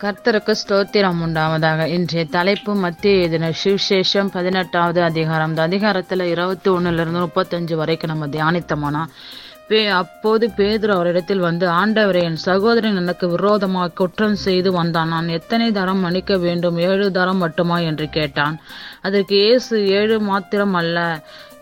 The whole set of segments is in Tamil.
கர்த்தருக்கு ஸ்தோத்திரம் உண்டாவதாக. இன்றைய தலைப்பு மத்திய எழுதின சுவிசேஷம் பதினெட்டாவது அதிகாரம். இந்த அதிகாரத்தில் இருபத்தி ஒண்ணுல இருந்து முப்பத்தஞ்சு வரைக்கும் நம்ம தியானித்தோம்னா பே அப்போது பேதுரு அவரிடத்தில் வந்து ஆண்டவரே என் சகோதரன் எனக்கு விரோதமாக குற்றம் செய்து வந்தான். நான் எத்தனை தரம் மன்னிக்க வேண்டும்? ஏழு தரம் மட்டுமா? என்று கேட்டான். அதற்கு இயேசு ஏழு மாத்திரம் அல்ல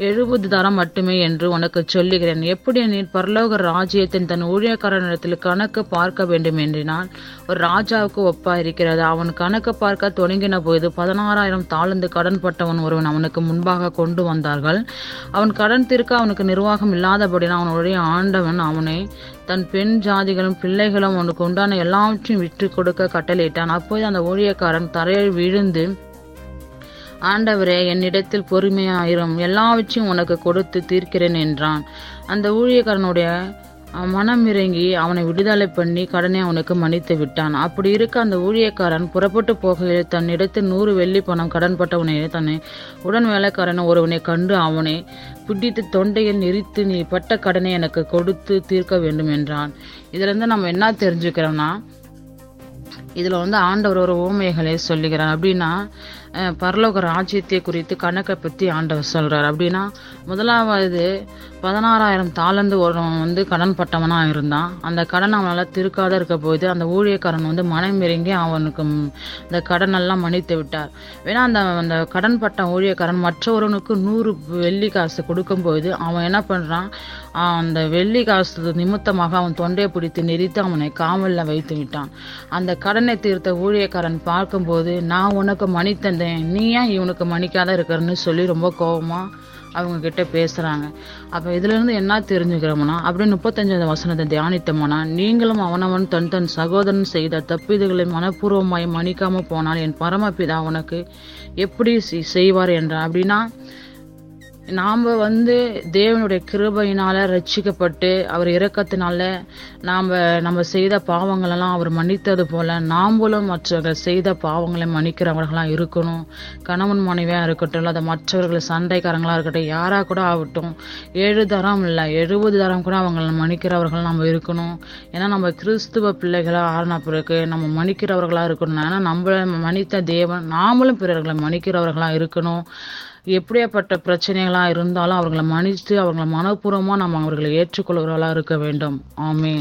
எழுபது தரம் மட்டுமே என்று உனக்கு சொல்லுகிறேன். எப்படி நீ பரலோக ராஜ்யத்தின் தன் ஊழியக்காரனிடத்தில் கணக்கு பார்க்க வேண்டும் என்றினால் ஒரு ராஜாவுக்கு ஒப்பா இருக்கிறது அவன் கணக்கு பார்க்க தொடங்கின போது பதினாறாயிரம் தாழ்ந்து கடன் பட்டவன் ஒருவன் அவனுக்கு முன்பாக கொண்டு வந்தார்கள். அவன் கடன் தீர்க்க அவனுக்கு நிர்வாகம் இல்லாதபடினா அவனுடைய ஆண்டவன் அவனை தன் பெண் ஜாதிகளும் பிள்ளைகளும் அவனுக்கு உண்டான எல்லாவற்றையும் விற்று கொடுக்க கட்டளையிட்டான். அப்போது அந்த ஊழியக்காரன் தரையில் விழுந்து ஆண்டவரே என்னிடத்தில் பொறுமையாயிரும். எல்லாவற்றையும் உனக்கு கொடுத்து தீர்க்கிறேன் என்றான். அந்த ஊழியக்காரனுடைய மனம் இறங்கி அவனை விடுதலை பண்ணி கடனை அவனுக்கு மன்னித்து விட்டான். அப்படி இருக்க அந்த ஊழியக்காரன் புறப்பட்டு போகையில் தன்னிடத்தில் நூறு வெள்ளி பணம் கடன்பட்டவனை தன்னை உடன் வேலைக்காரன் ஒருவனை கண்டு அவனை பிடித்து தொண்டையில் நிறுத்து நீ பட்ட கடனை எனக்கு கொடுத்து தீர்க்க வேண்டும் என்றான். இதிலிருந்து நம்ம என்ன தெரிஞ்சுக்கிறோம்னா இதில் வந்து ஆண்டவர் ஒரு ஓமைகளை சொல்லுகிறார். அப்படின்னா பரலோக ராஜ்யத்தை குறித்து கணக்கை பற்றி ஆண்டவர் சொல்கிறார் அப்படின்னா முதலாவது பதினாறாயிரம் தாளந்து ஒருவன் வந்து கடன் பட்டவனாக இருந்தான். அந்த கடன் அவனால் திருக்காத இருக்க போது அந்த ஊழியக்காரன் வந்து மனம் இறங்கி அவனுக்கு இந்த கடனெல்லாம் மன்னித்து விட்டார். ஏன்னா அந்த அந்த கடன் பட்ட ஊழியக்காரன் மற்றவரனுக்கு நூறு வெள்ளி காசு கொடுக்கும்போது அவன் என்ன பண்ணுறான் அந்த வெள்ளி காசு நிமித்தமாக அவன் தொண்டையை பிடித்து நெறித்து அவனை காவலில் வைத்து விட்டான். அந்த கடனை தீர்த்த ஊழியக்காரன் பார்க்கும்போது நான் உனக்கு மணி தந்தேன். நீ ஏன் இவனுக்கு மணிக்காத இருக்கிறன்னு சொல்லி ரொம்ப கோபமாக அவங்க கிட்ட பேசுகிறாங்க அப்போ இதுலேருந்து என்ன தெரிஞ்சுக்கிறோம்னா அப்படியே முப்பத்தஞ்சாவது வசனத்தை தியானித்தோம்னா நீங்களும் அவனவன் தன் தன் சகோதரன் செய்த தப்பிதுகளை மனப்பூர்வமாய் மன்னிக்காமல் போனால் என் பரமபிதா உனக்கு எப்படி செய்வார் என்ற அப்படின்னா நாம் வந்து தேவனுடைய கிருபையினால் ரட்சிக்கப்பட்டு அவர் இறக்கத்தினால நாம் நம்ம செய்த பாவங்களெல்லாம் அவர் மன்னித்தது போல நாம்பளும் மற்றவர்கள் செய்த பாவங்களை மன்னிக்கிறவர்களாக இருக்கணும். கணவன் மனைவியாக இருக்கட்டும் இல்லை மற்றவர்கள் சண்டைக்காரங்களாக இருக்கட்டும் யாராக கூட ஆகட்டும் ஏழு தரம் இல்லை எழுபது தரம் கூட அவங்களை மன்னிக்கிறவர்கள் நம்ம இருக்கணும். ஏன்னா நம்ம கிறிஸ்துவ பிள்ளைகளாக ஆறின பிறகு நம்ம மன்னிக்கிறவர்களாக இருக்கணும் ஏன்னா நம்மளை மன்னித்த தேவன் நாமளும் பிறர்களை மன்னிக்கிறவர்களாக இருக்கணும். எப்படியாப்பட்ட பிரச்சனைகளாக இருந்தாலும் அவர்களை மன்னித்து அவர்களை மனப்பூர்வமாக நாம் அவர்களை ஏற்றுக்கொள்கிறவர்களாக இருக்க வேண்டும். ஆமே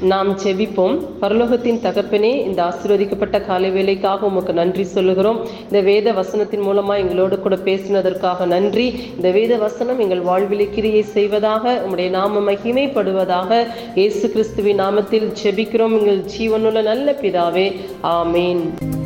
நாம் செவிப்போம். பரலோகத்தின் தகப்பனே இந்த ஆசீர்வதிக்கப்பட்ட காலை வேலைக்காக உமக்கு நன்றி சொல்லுகிறோம். இந்த வேத வசனத்தின் மூலமா எங்களோடு கூட பேசினதற்காக நன்றி. இந்த வேத வசனம் எங்கள் வாழ்விலை கிரியை செய்வதாக உம்முடைய நாம மகிமைப்படுவதாக இயேசு கிறிஸ்துவின் நாமத்தில் செபிக்கிறோம் எங்கள் ஜீவனுள்ள நல்ல பிதாவே. ஆமேன்.